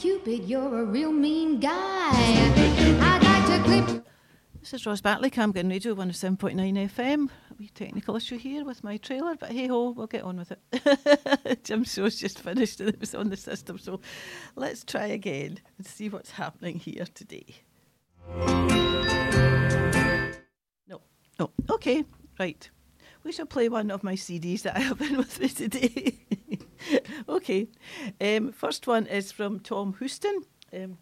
Cupid, you're a real mean guy. Like. This is Ros Batley, Camglen Radio 107.9 FM. A wee technical issue here with my trailer, but hey ho, we'll get on with it. Jim's show's just finished and it was on the system, so let's try again and see what's happening here today. No, no, okay, right. We shall play one of my CDs that I have in with me today. okay, um, first one is from Tom Houston. Um,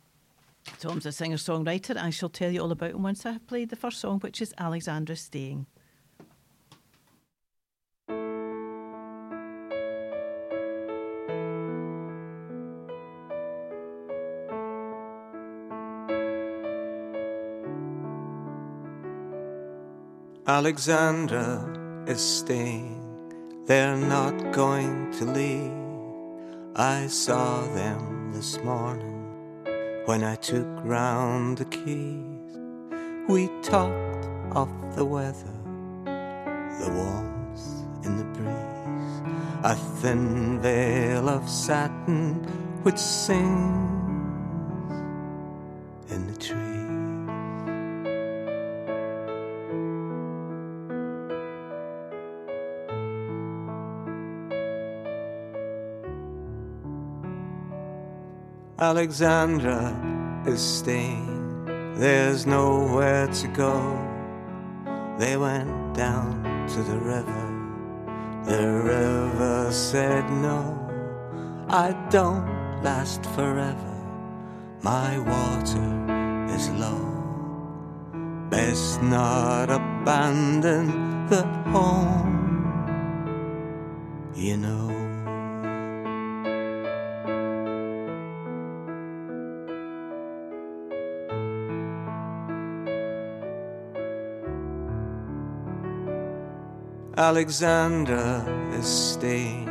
Tom's a singer songwriter. I shall tell you all about him once I have played the first song, which is Alexandra Staying. Alexandra is staying, they're not going to leave. I saw them this morning when I took round the keys. We talked of the weather, the warmth in the breeze, a thin veil of satin which sings Alexandra is staying, there's nowhere to go. They went down to the river, the river said no. I don't last forever, my water is low. Best not abandon the home, you know. Alexandra is staying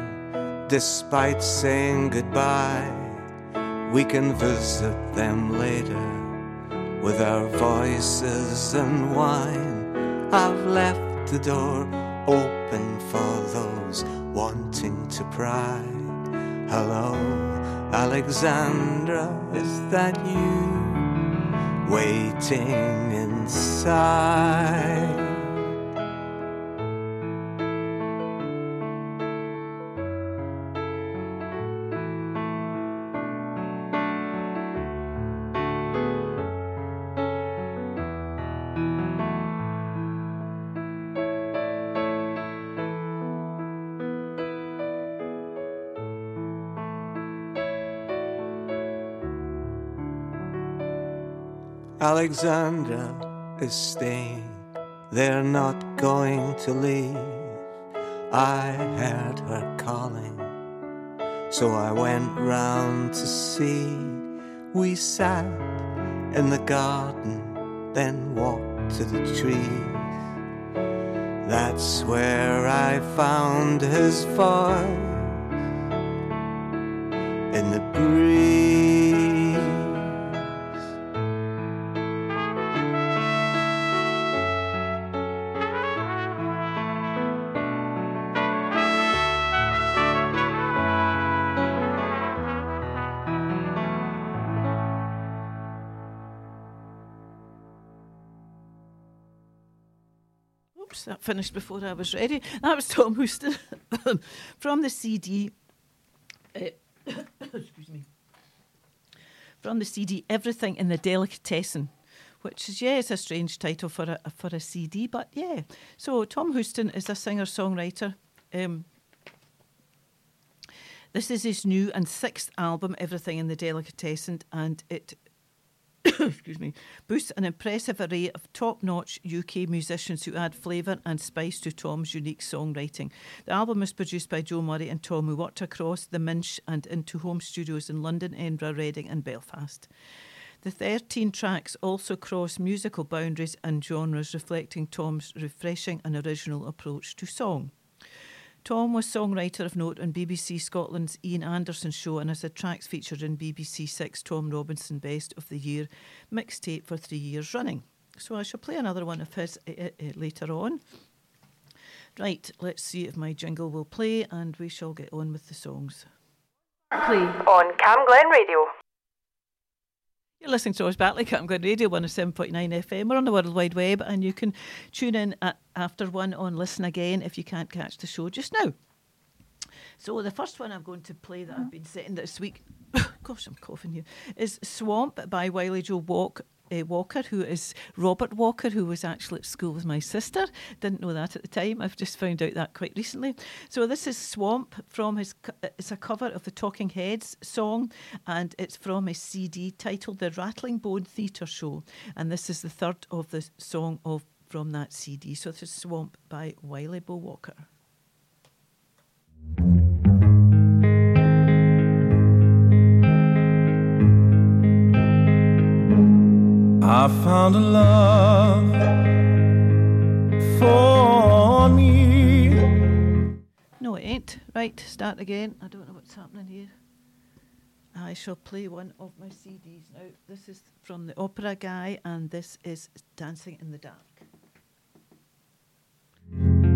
despite saying goodbye. We can visit them later with our voices and wine. I've left the door open for those wanting to pry. Hello, Alexandra, is that you waiting inside? Alexandra is staying, they're not going to leave. I heard her calling, so I went round to see. We sat in the garden, then walked to the trees. That's where I found his voice in the breeze. That finished before I was ready. That was Tom Houston from the CD. uh, excuse me. From the CD, Everything in the Delicatessen, which is, yeah, it's a strange title for a, for a CD, but yeah. So, Tom Houston is a singer songwriter. Um, this is his new and sixth album, Everything in the Delicatessen, and it excuse me, boasts an impressive array of top notch UK musicians who add flavour and spice to Tom's unique songwriting. The album is produced by Joe Murray and Tom, who worked across the Minch and into home studios in London, Edinburgh, Reading, and Belfast. The 13 tracks also cross musical boundaries and genres, reflecting Tom's refreshing and original approach to song. Tom was songwriter of note on BBC Scotland's Iain Anderson show and has tracks featured in BBC Six Tom Robinson Best of the Year mixtape for three years running. So I shall play another one of his uh, uh, later on. Right, let's see if my jingle will play and we shall get on with the songs. on Cam Glen Radio. You're listening to Ros Batley Camglen Radio 107.9 FM. We're on the World Wide Web and you can tune in after one on Listen Again if you can't catch the show just now. So the first one I'm going to play that I've been setting this week, gosh, I'm coughing here, is Swamp by Wily Bo Walk. Uh, Walker, who is Robert Walker, who was actually at school with my sister. Didn't know that at the time. I've just found out that quite recently. So this is Swamp from his. It's a cover of the Talking Heads song, and it's from his CD titled "The Rattling Bone Theatre Show." And this is the third of the song of from that CD. So this is Swamp by Wily Bo Walker. I found a love for me. No, it ain't. Right, start again. I don't know what's happening here. I shall play one of my CDs now. This is from the Opera Guy, and this is Dancing in the Dark.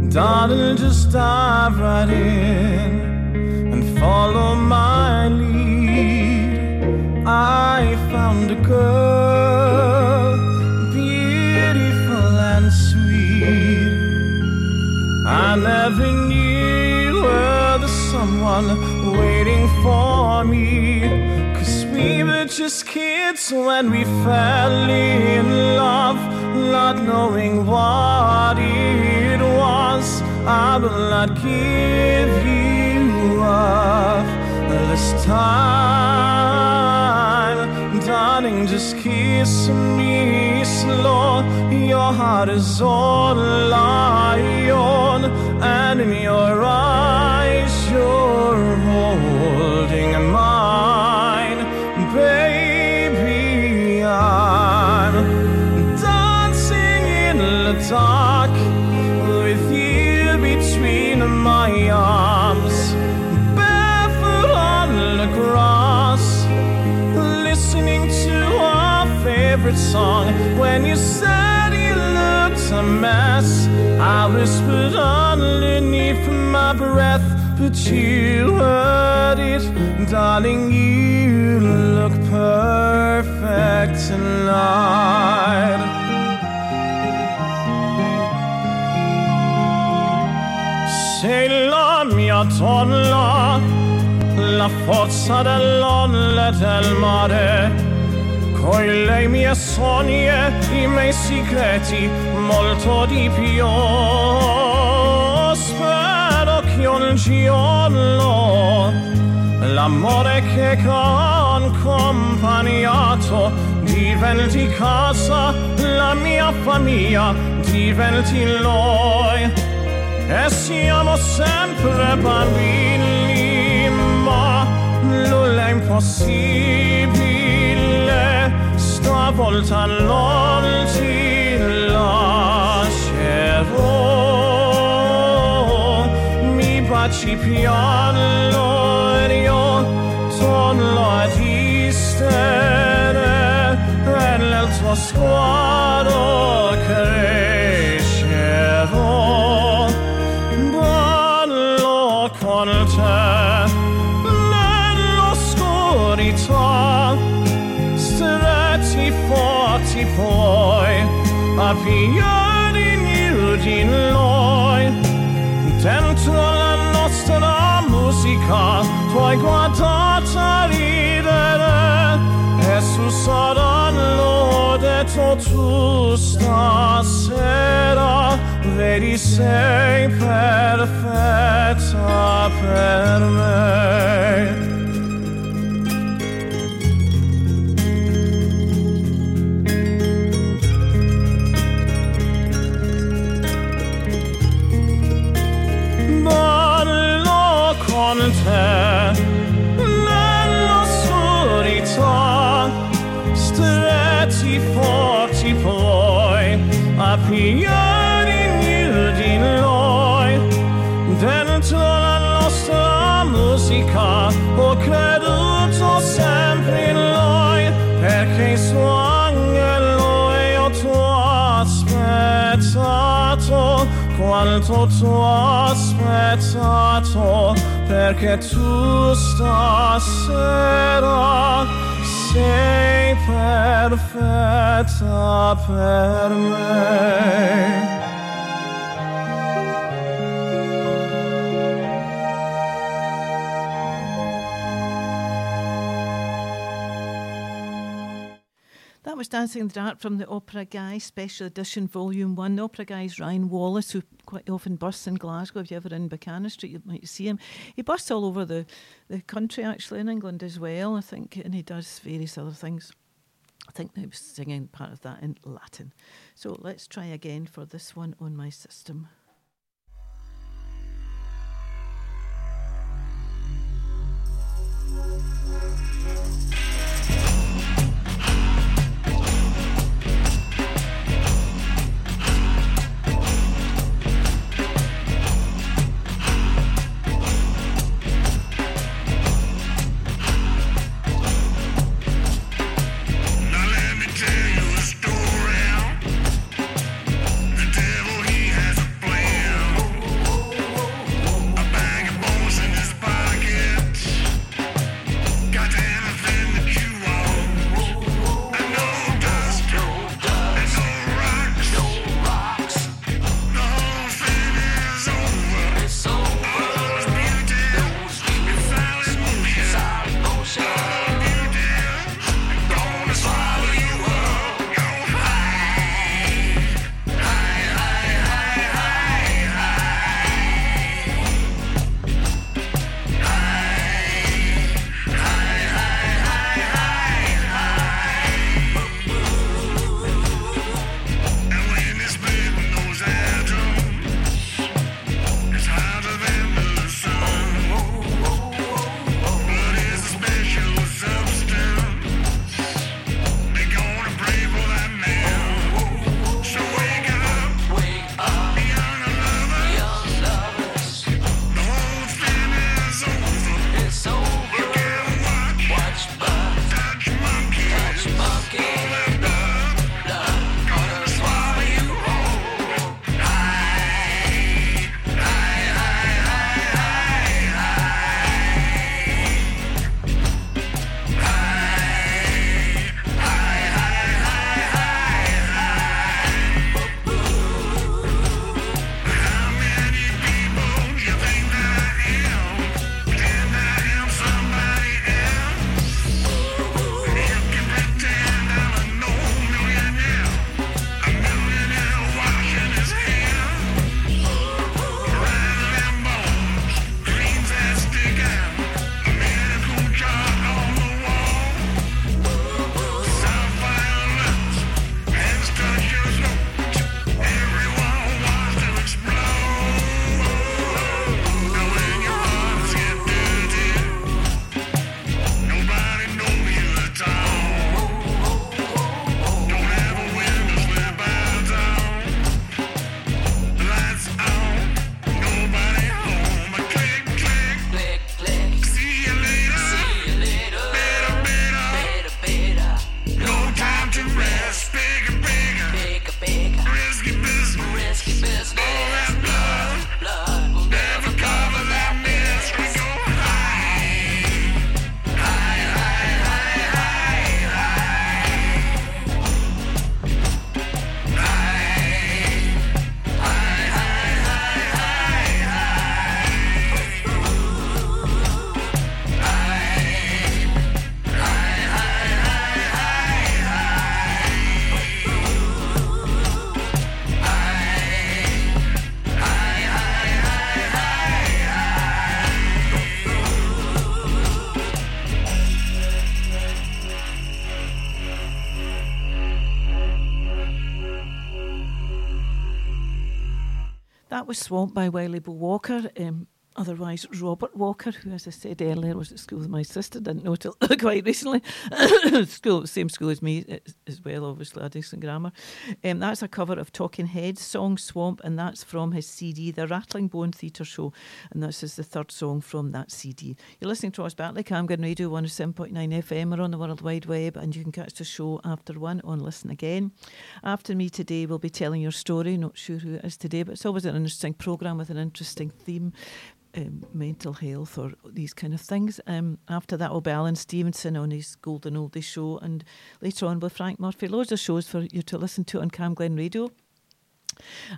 Darling, just dive right in and follow my lead. I found a girl, I never knew was someone waiting for me. Cause we were just kids when we fell in love, not knowing what it was. I will not give you up this time. Darling, just kiss me slow. Your heart is all I own, and in your eyes, you're holding mine, baby. I'm dancing in the dark favorite song. When you said you looked a mess, I whispered underneath my breath, but you heard it, darling. You look perfect tonight. Sei la mia donna, la forza dell'onde e del mare. Con le mie sogni e i miei segreti, molto di più. Spero che un giorno l'amore che ha accompagnato diventi casa, la mia famiglia diventi noi. E siamo sempre bambini, ma nulla è impossibile. Stavolta non ti lascerò. Mi baci piano ed io torno a esistere. E nel tuo sguardo crescerò. Piedi nudi noi, dentro la nostra musica, tu hai a ridere, e su saranno detto tu stasera, vedi sei perfetta per me. Ti aspettato, perché tu stasera sei perfetta per me. Dancing in the Dark from the Opera Guy Special Edition Volume 1. The Opera Guy is Ryan Wallace, who quite often busts in Glasgow. If you're ever in Buchanan Street, you might see him. He busts all over the, the country, actually, in England as well, I think, and he does various other things. I think he was singing part of that in Latin. So let's try again for this one on my system. Was Swamp by Wily Bill Walker. Um, otherwise, Robert Walker, who, as I said earlier, was at school with my sister, didn't know till quite recently. school, same school as me as- well, obviously, Addison Grammar. Um, that's a cover of Talking Heads song Swamp, and that's from his CD, The Rattling Bone Theatre Show. And this is the third song from that CD. You're listening to Ros Batley Camglen Radio 107.9 FM or on the World Wide Web, and you can catch the show after one on Listen Again. After me today, we'll be telling your story. Not sure who it is today, but it's always an interesting programme with an interesting theme. Um, mental health or these kind of things. Um, after that, will be Alan Stevenson on his Golden Oldie show, and later on with Frank Murphy. Loads of shows for you to listen to on Cam Glen Radio.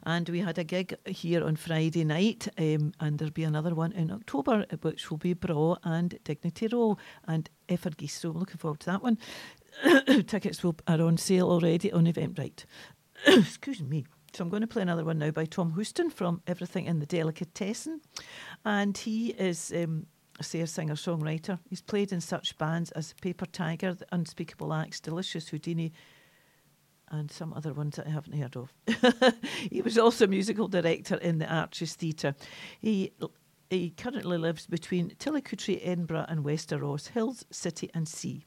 And we had a gig here on Friday night, um, and there'll be another one in October, which will be Bra and Dignity Row and Effergeese. So I'm looking forward to that one. Tickets will, are on sale already on Eventbrite. Excuse me. So I'm going to play another one now by Tom Houston from Everything in the Delicatessen. And he is um, a singer, singer, songwriter. He's played in such bands as Paper Tiger, The Unspeakable Acts, Delicious Houdini, and some other ones that I haven't heard of. he was also musical director in the Arches Theatre. He he currently lives between Tillicoultry, Edinburgh, and Westeros, Hills, City, and Sea.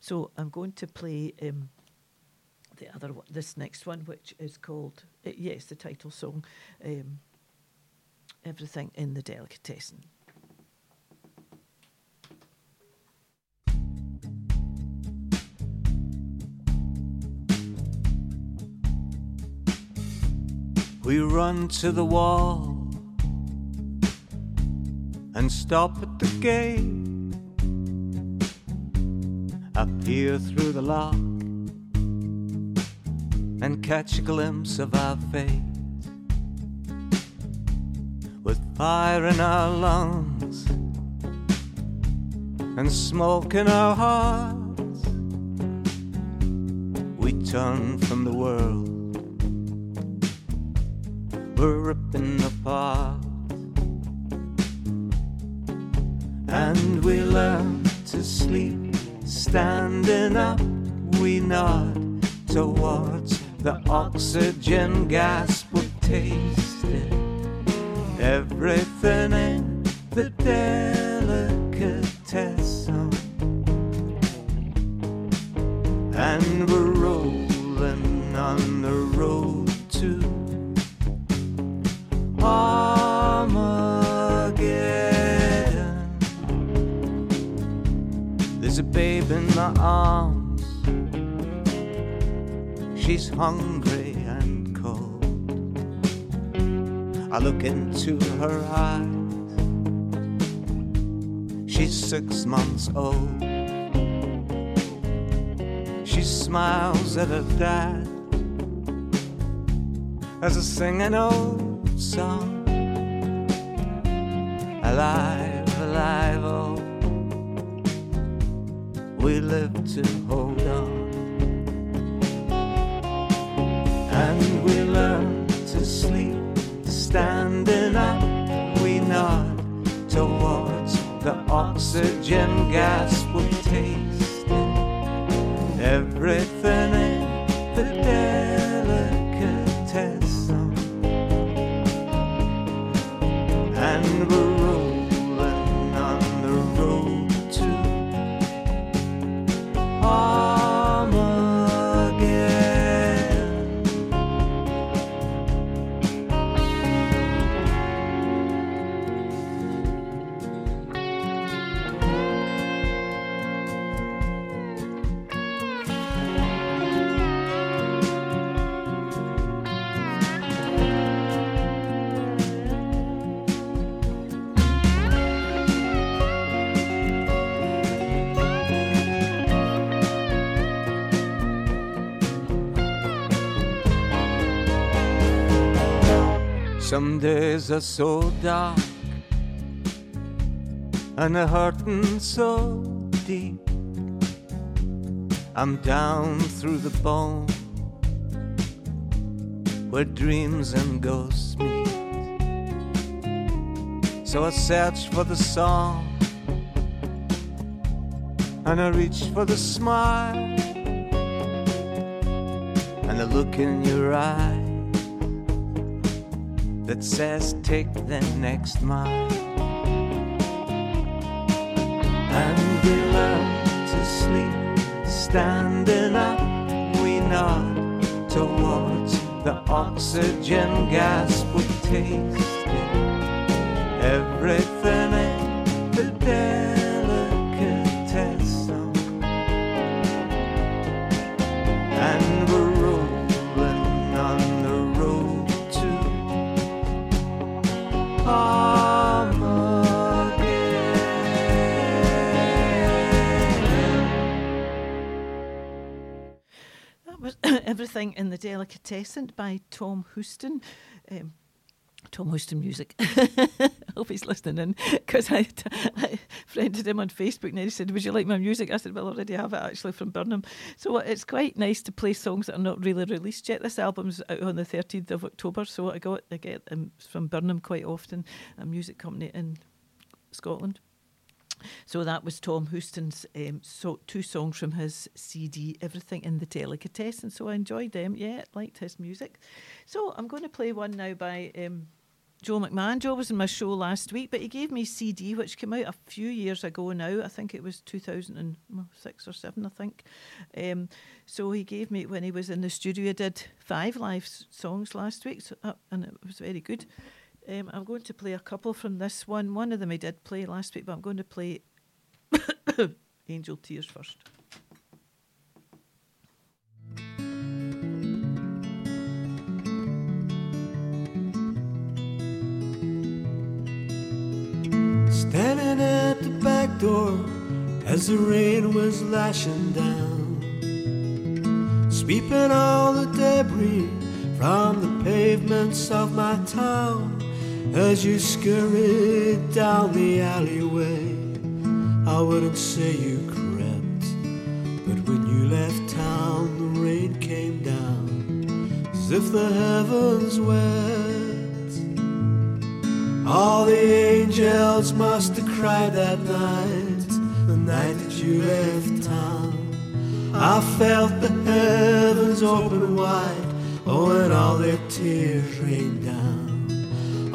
So I'm going to play um, the other one, this next one, which is called uh, yes, the title song, um, "Everything in the Delicatessen." We run to the wall and stop at the gate. I peer through the lock and catch a glimpse of our fate. With fire in our lungs and smoke in our hearts, we turn from the world we're ripping apart. And we learn to sleep standing up. We nod towards the oxygen gas would taste it. Everything in the delicatessen. And we're rolling on the road to Armageddon. There's a babe in my arms. She's hungry and cold. I look into her eyes. She's six months old. She smiles at her dad as I sing an old song. Alive, alive, oh, we live to hold on. And we learn to sleep standing up. We nod towards the oxygen gas we tasted. Everything Some days are so dark and the hurting so deep. I'm down through the bone where dreams and ghosts meet. So I search for the song and I reach for the smile and the look in your eye that says take the next mile. And we learn to sleep standing up. We nod towards the oxygen gas we tasted. Everything in the delicatessen. Everything in the Delicatessen by Tom Houston. Um, Tom Houston Music. I hope he's listening in because I, I friended him on Facebook and he said, Would you like my music? I said, Well, I already have it actually from Birnam. So it's quite nice to play songs that are not really released yet. This album's out on the 13th of October, so I got I get them from Birnam quite often, a music company in Scotland. So that was Tom Houston's um, so two songs from his CD, Everything in the Delicatessen. So I enjoyed them. Yeah, liked his music. So I'm going to play one now by um, Joe McMahon. Joe was in my show last week, but he gave me a CD which came out a few years ago now. I think it was 2006 or 7, I think. Um, so he gave me, when he was in the studio, he did five live songs last week, so, uh, and it was very good. Um, I'm going to play a couple from this one. One of them I did play last week, but I'm going to play Angel Tears first. Standing at the back door as the rain was lashing down, sweeping all the debris from the pavements of my town. As you scurried down the alleyway, I wouldn't say you crept, but when you left town, the rain came down as if the heavens wept. All the angels must have cried that night, the night that you left town. I felt the heavens open wide, oh, and all their tears rained down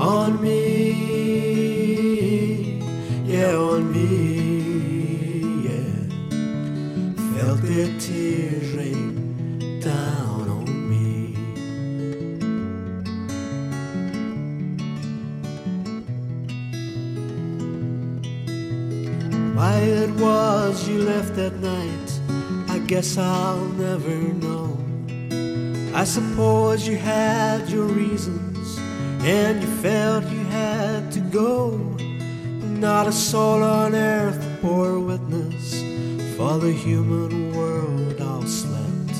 on me, yeah, on me, yeah. Felt the tears rain down on me. Why it was you left that night, I guess I'll never know. I suppose you had your reasons, and you felt you had to go. Not a soul on earth bore witness, for the human world all slept.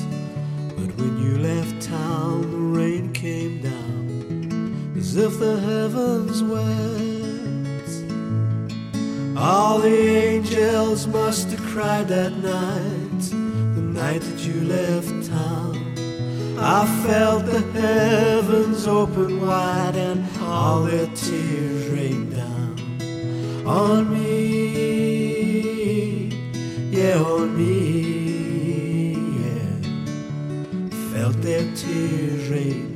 But when you left town, the rain came down, as if the heavens wept. All the angels must have cried that night, the night that you left town. I felt the heavens open wide and all their tears rained down on me, yeah, on me, yeah. Felt their tears rain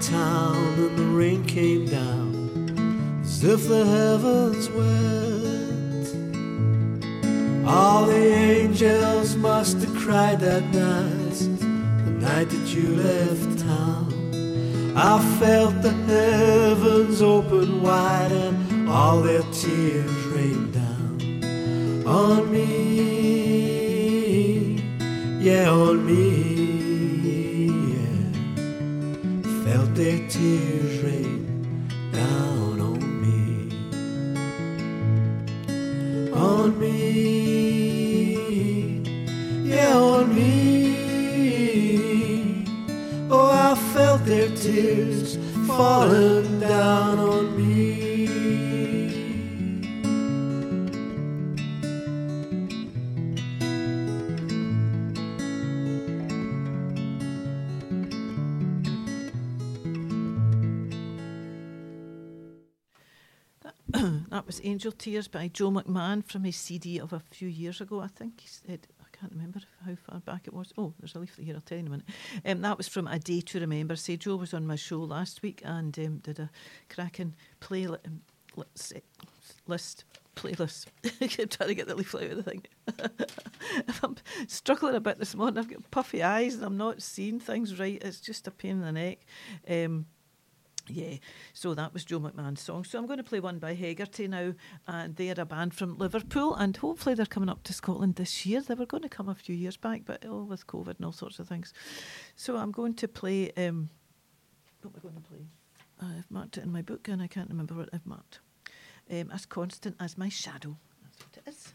town and the rain came down as if the heavens wept. All the angels must have cried that night, the night that you left town. I felt the heavens open wide and all their tears rained down on me, yeah, on me, their tears rain down on me on me, yeah, on me. Oh, I felt their tears falling down Angel Tears by Joe McMahon from his CD of a few years ago, I think he said. I can't remember how far back it was. Oh, there's a leaflet here. I'll tell you in a minute. Um, that was from A Day to Remember. Say, Joe was on my show last week and um, did a cracking play um, list playlist. I keep trying to get the leaflet out of the thing. I'm struggling a bit this morning, I've got puffy eyes and I'm not seeing things right. It's just a pain in the neck. Um, yeah, so that was Joe McMahon's song. So I'm going to play one by Hegarty now, and they're a band from Liverpool, and hopefully they're coming up to Scotland this year. They were going to come a few years back, but oh, with COVID and all sorts of things. So I'm going to play. Um, what am I going to play? I've marked it in my book, and I can't remember what I've marked. Um, as constant as my shadow. That's what it is.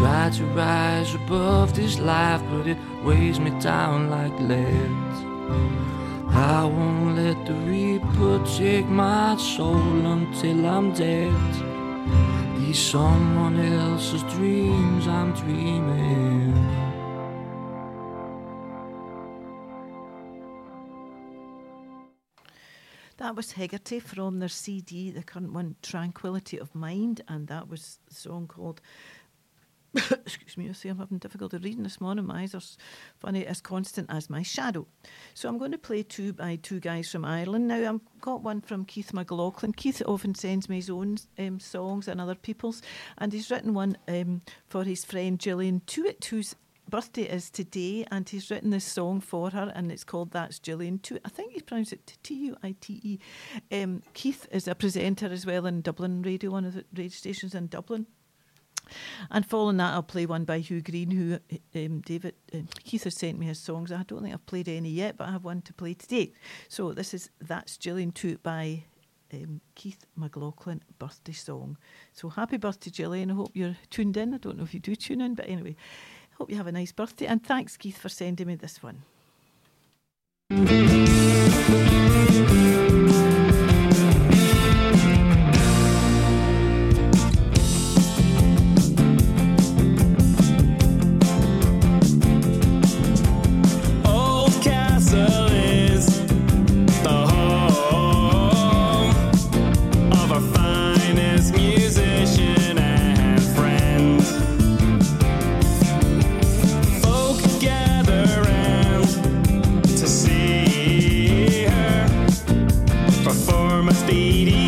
Try to rise above this life, but it weighs me down like lead. I won't let the reaper take my soul until I'm dead. These someone else's dreams I'm dreaming. That was Hegarty from their CD, the current one, Tranquility of Mind, and that was the song called. Excuse me, I see I'm having difficulty reading this morning. My eyes are funny as constant as my shadow. So I'm going to play two by two guys from Ireland. Now I've got one from Keith McLaughlin. Keith often sends me his own um, songs and other people's, and he's written one um, for his friend Gillian Tuite, whose birthday is today, and he's written this song for her, and it's called "That's Gillian Tuite." I think he pronounced it T U I T E. Um, Keith is a presenter as well in Dublin Radio, one of the radio stations in Dublin. And following that, I'll play one by Hugh Green, who um, David um, Keith has sent me his songs. I don't think I've played any yet, but I have one to play today. So this is That's Gillian Tuite by um, Keith McLaughlin, birthday song. So happy birthday, Gillian. I hope you're tuned in. I don't know if you do tune in, but anyway, hope you have a nice birthday. And thanks, Keith, for sending me this one. Perform a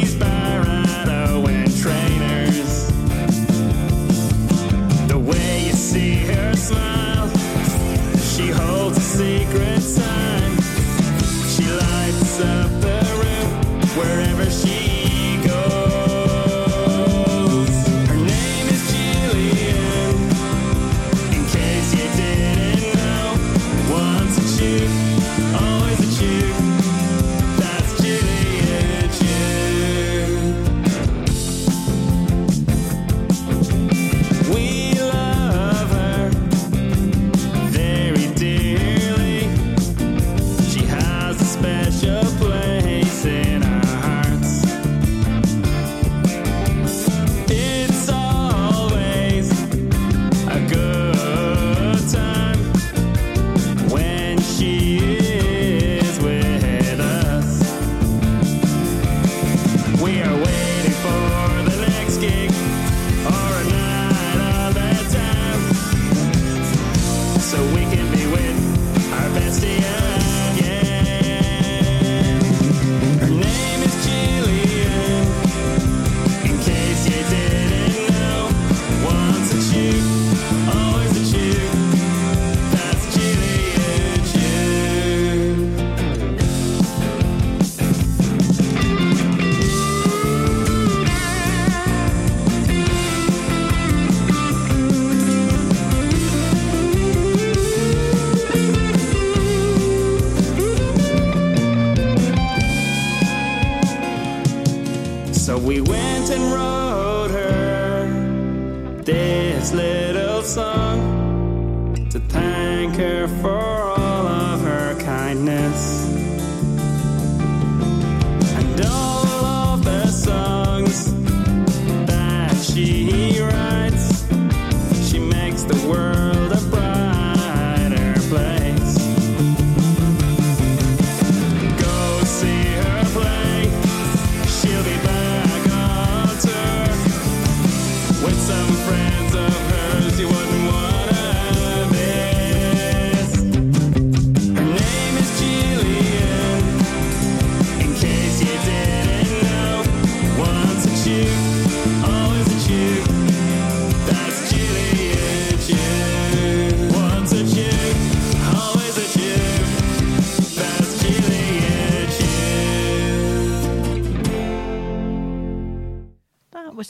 little song to thank her for all of her kindness.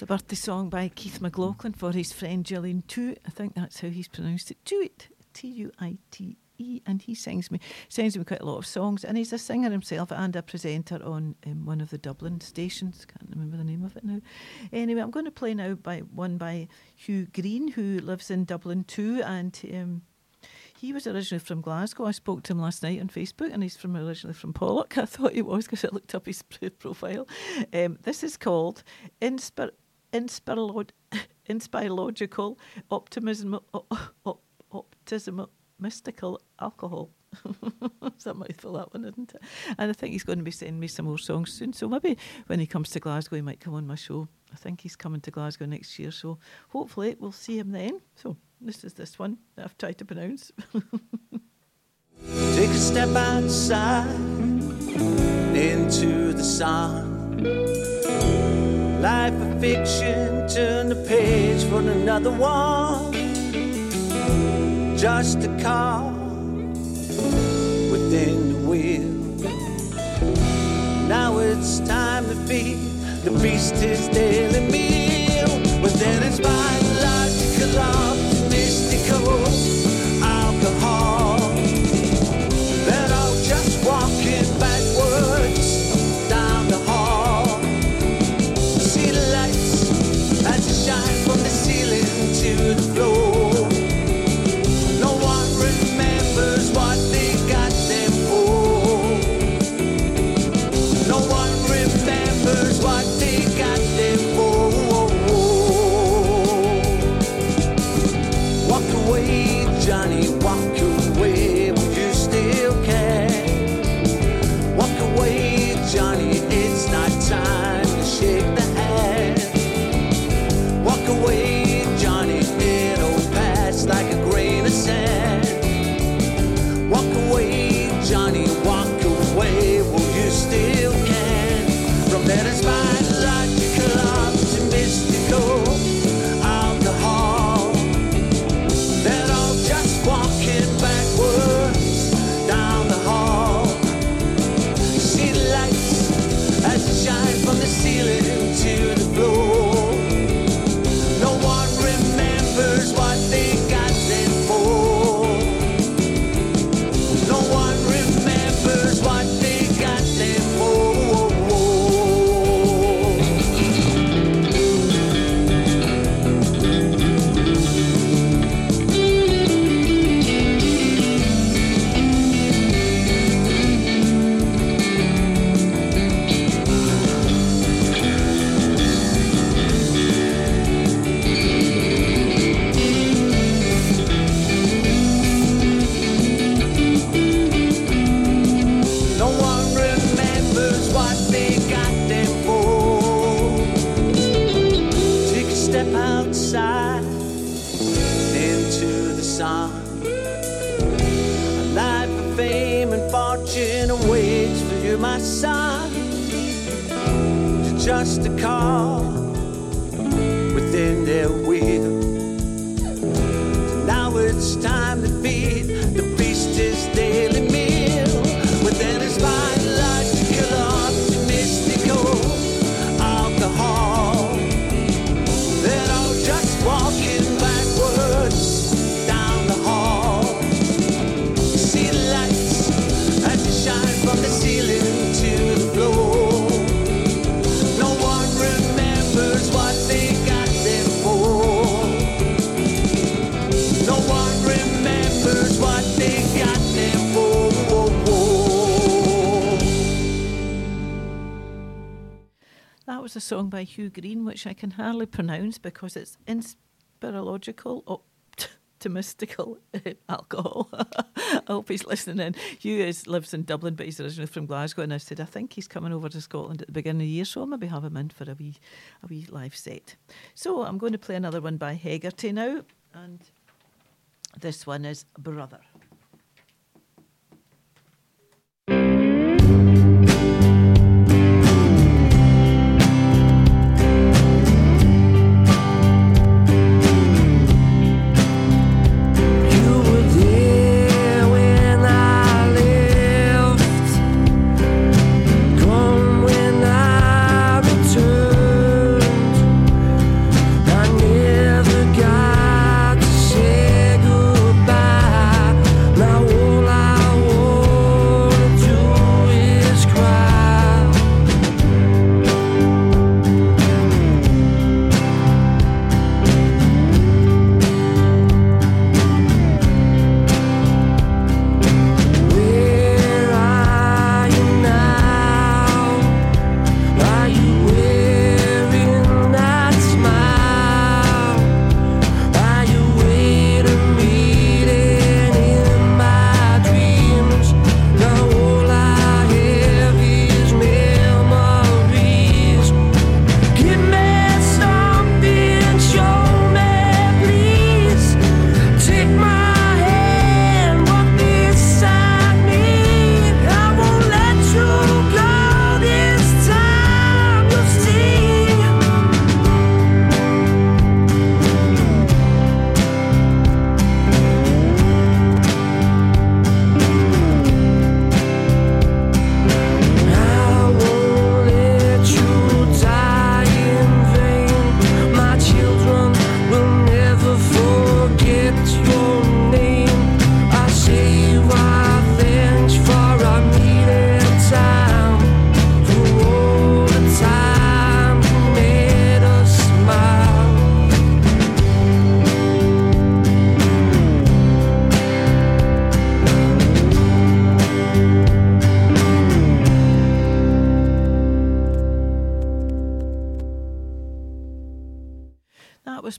A birthday song by Keith McLaughlin for his friend Gillian Tuite. I think that's how he's pronounced it. Tuite, T U I T E, and he sings me sings me quite a lot of songs. And he's a singer himself and a presenter on um, one of the Dublin stations. Can't remember the name of it now. Anyway, I'm going to play now by one by Hugh Green, who lives in Dublin too, and. Um, he was originally from Glasgow. I spoke to him last night on Facebook, and he's from originally from Pollok. I thought he was because I looked up his profile. Um, this is called Inspir- Inspirolo- Inspirological Optimism, Optimism, Mystical Alcohol. it's a mouthful, that one, isn't it? And I think he's going to be sending me some more songs soon. So maybe when he comes to Glasgow, he might come on my show. I think he's coming to Glasgow next year. So hopefully we'll see him then. So this is this one that I've tried to pronounce. Take a step outside into the sun. Life of fiction, turn the page for another one. Just a car within the wheel. Now it's time to feed the beast his daily meal. But then it's song by Hugh Green, which I can hardly pronounce because it's inspirological, optimistical alcohol. I hope he's listening in. Hugh is, lives in Dublin, but he's originally from Glasgow. And I said, I think he's coming over to Scotland at the beginning of the year, so I'll maybe have him in for a wee, a wee live set. So I'm going to play another one by Hegarty now. And this one is Brother.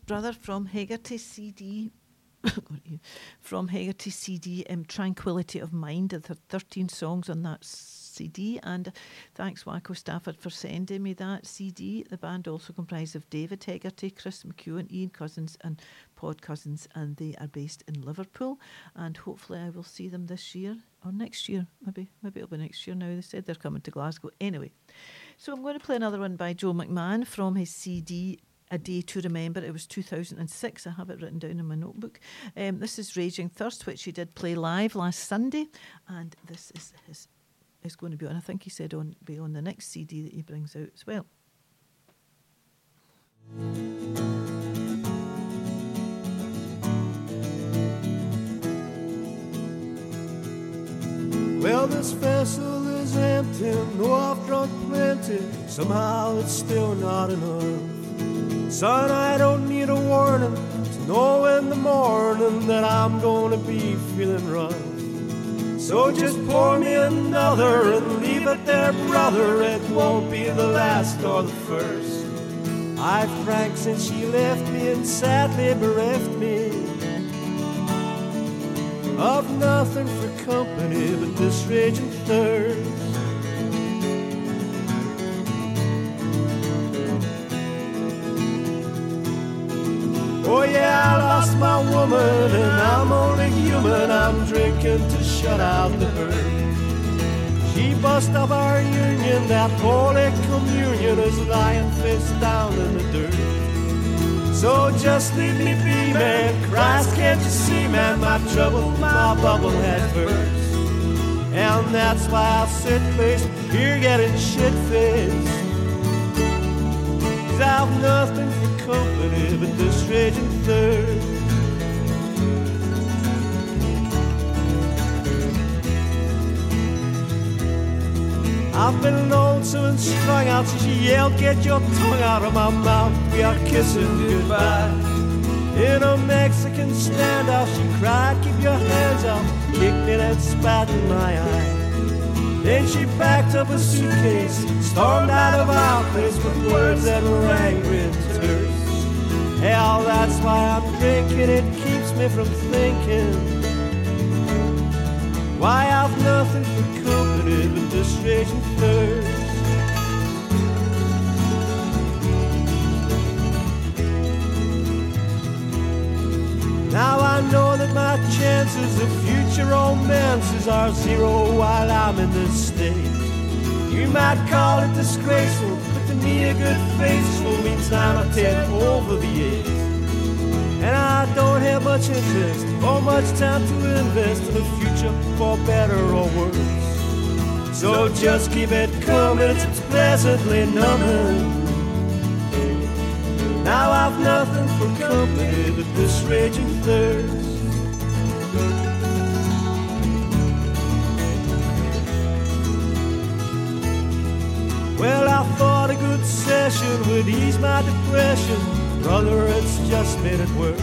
Brother from Hegarty CD. from Hegarty CD, um, Tranquility of Mind. There are 13 songs on that CD, and thanks Waco Stafford for sending me that CD. The band also comprised of David Hegarty, Chris McEwen, Ian Cousins, and Pod Cousins, and they are based in Liverpool. And hopefully, I will see them this year or next year. Maybe, maybe it'll be next year now. They said they're coming to Glasgow anyway. So I'm going to play another one by Joe McMahon from his CD A Day to Remember. It was 2006. I have it written down in my notebook. Um, this is Raging Thirst, which he did play live last Sunday, and this is his. Is going to be on. I think he said on be on the next CD that he brings out as well. Well, this vessel is empty, no, I've drunk plenty. Somehow it's still not enough. Son, I don't need a warning to know in the morning that I'm gonna be feeling rough. So just pour me another and leave it there, brother. It won't be the last or the first. I've drank since she left me and sadly bereft me of nothing for company but this raging thirst. Oh yeah, I lost my woman and I'm only human. I'm drinking to shut out the hurt. She bust up our union, that holy communion is lying face down in the dirt. So just leave me be, man. Christ, can't you see, man? My trouble, my bubble had burst. And that's why I sit placed here getting shit faced. Cause I've nothing company but this raging thirst. I've been lonesome and strung out since you yelled, Get your tongue out of my mouth. We are kissing goodbye. In a Mexican standoff, she cried, Keep your hands out. Kicked me and spat in my eye. Then she packed up a suitcase, stormed out of our place with words that were angry. Hell, that's why I'm drinking, it keeps me from thinking. Why I've nothing for company but this raging thirst. Now I know that my chances of future romances are zero while I'm in this state. You might call it disgraceful, me a good faithful means I'm a ten over the eight. And I don't have much interest or much time to invest in the future for better or worse. So just keep it coming, it's pleasantly numbing. Now I've nothing for company but this raging thirst. Well, I thought a good session would ease my depression. Brother, it's just made it worse.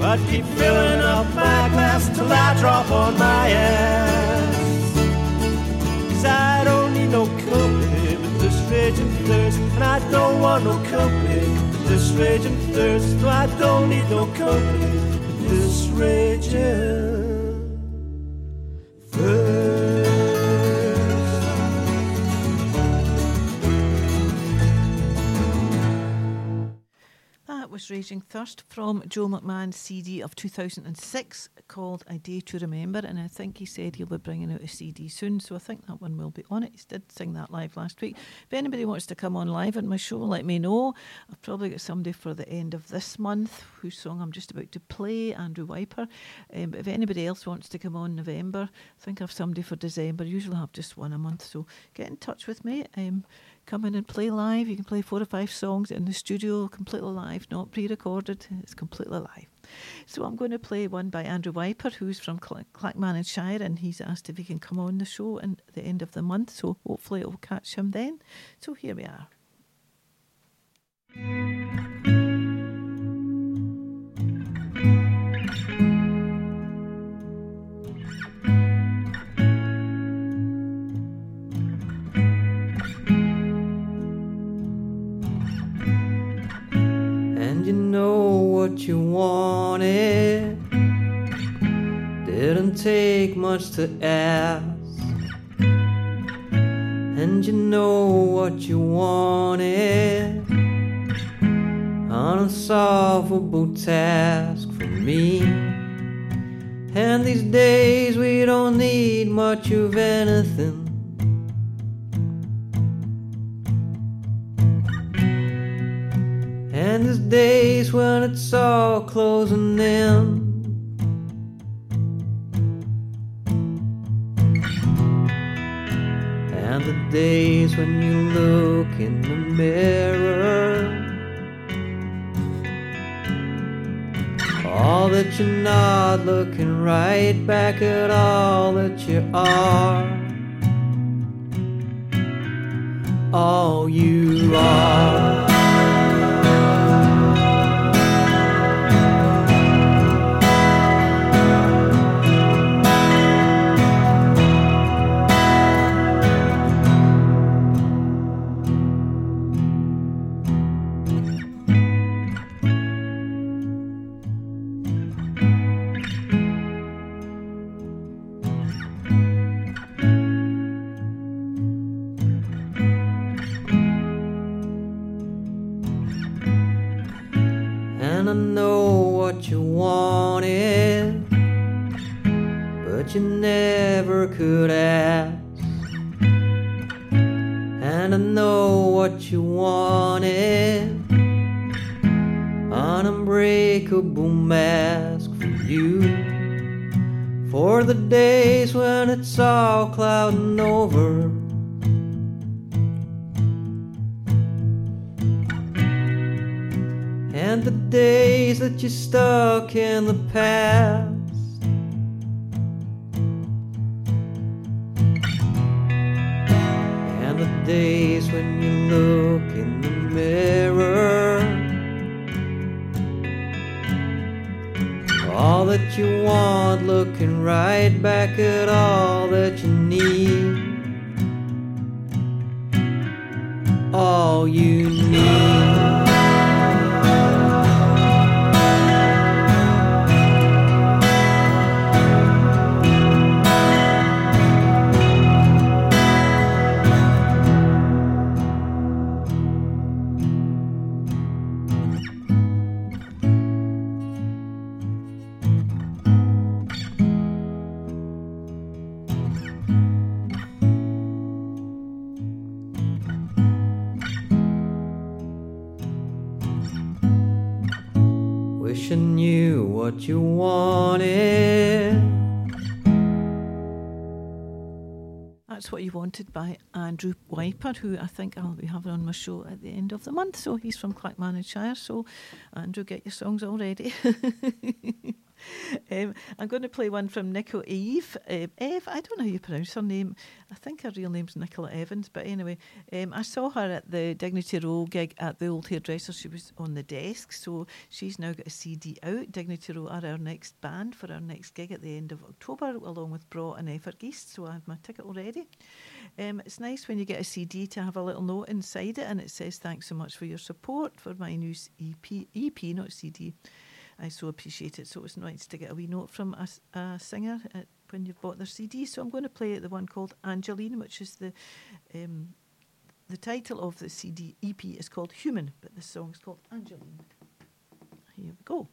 But keep filling up my glass till I drop on my ass. Cause I don't need no company with this raging thirst. And I don't want no company but this raging thirst. No, I don't need no company but this raging thirst. Was Raging Thirst from Joe McMahon's CD of 2006 called A Day to Remember. And I think he said he'll be bringing out a CD soon. So I think that one will be on it. He did sing that live last week. If anybody wants to come on live at my show, let me know. I've probably got somebody for the end of this month whose song I'm just about to play, Andrew Wiper. Um, but if anybody else wants to come on November, I think I've somebody for December. Usually I have just one a month. So get in touch with me. Um, come in and play live. You can play four or five songs in the studio, completely live, not pre recorded. It's completely live. So I'm going to play one by Andrew Wiper, who's from Cl- Clackmannanshire, and he's asked if he can come on the show at the end of the month. So hopefully it'll catch him then. So here we are. Wanted. Didn't take much to ask. And you know what you wanted. Unsolvable task for me. And these days we don't need much of anything. And there's days when it's all closing in. And the days when you look in the mirror. All that you're not looking right back at all that you are. All you are. All that you want, looking right back at all that you need. All you need. Wanted by Andrew Wiper, who I think I'll be having on my show at the end of the month. So he's from Clackmannanshire. So Andrew, get your songs all ready. um, I'm going to play one from Nicola Eve. Um, Eve, I don't know how you pronounce her name. I think her real name's Nicola Evans. But anyway, um, I saw her at the Dignity Row gig at the old hairdresser. She was on the desk. So she's now got a CD out. Dignity Row are our next band for our next gig at the end of October, along with Bra and Evergeist. So I have my ticket already. Um, it's nice when you get a CD to have a little note inside it and it says, Thanks so much for your support for my new EP, EP not CD. I so appreciate it. So it's nice to get a wee note from a singer at, when you've bought their CD. So I'm going to play the one called Angeline, which is the um, the title of the CD EP is called Human, but the song is called Angeline. Here we go.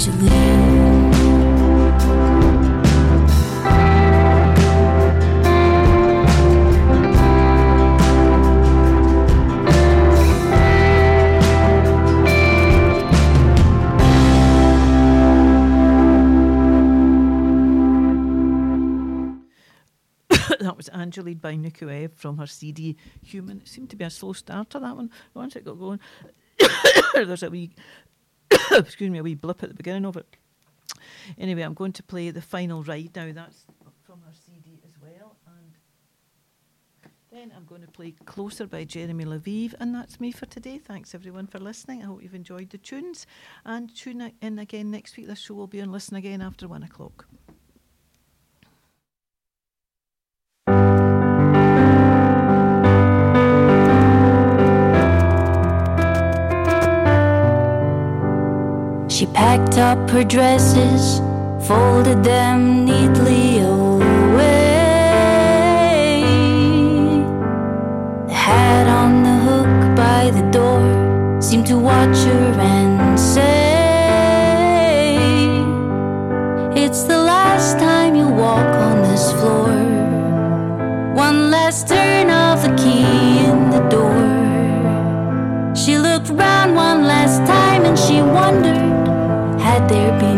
That was Angeline by Nicola Eve from her CD Human. It seemed to be a slow starter, that one. Once it got going, there's a wee, excuse me, a wee blip at the beginning of it. Anyway, I'm going to play The Final Ride now. That's from her CD as well. And then I'm going to play Closer by Jeremy Lviv. And that's me for today. Thanks everyone for listening. I hope you've enjoyed the tunes. And tune in again next week. This show will be on Listen Again after one o'clock. She packed up her dresses, folded them neatly away. The hat on the hook by the door seemed to watch her and say, It's the last time you walk on this floor. One last turn of the key in the door. She looked round one last time and she wondered there been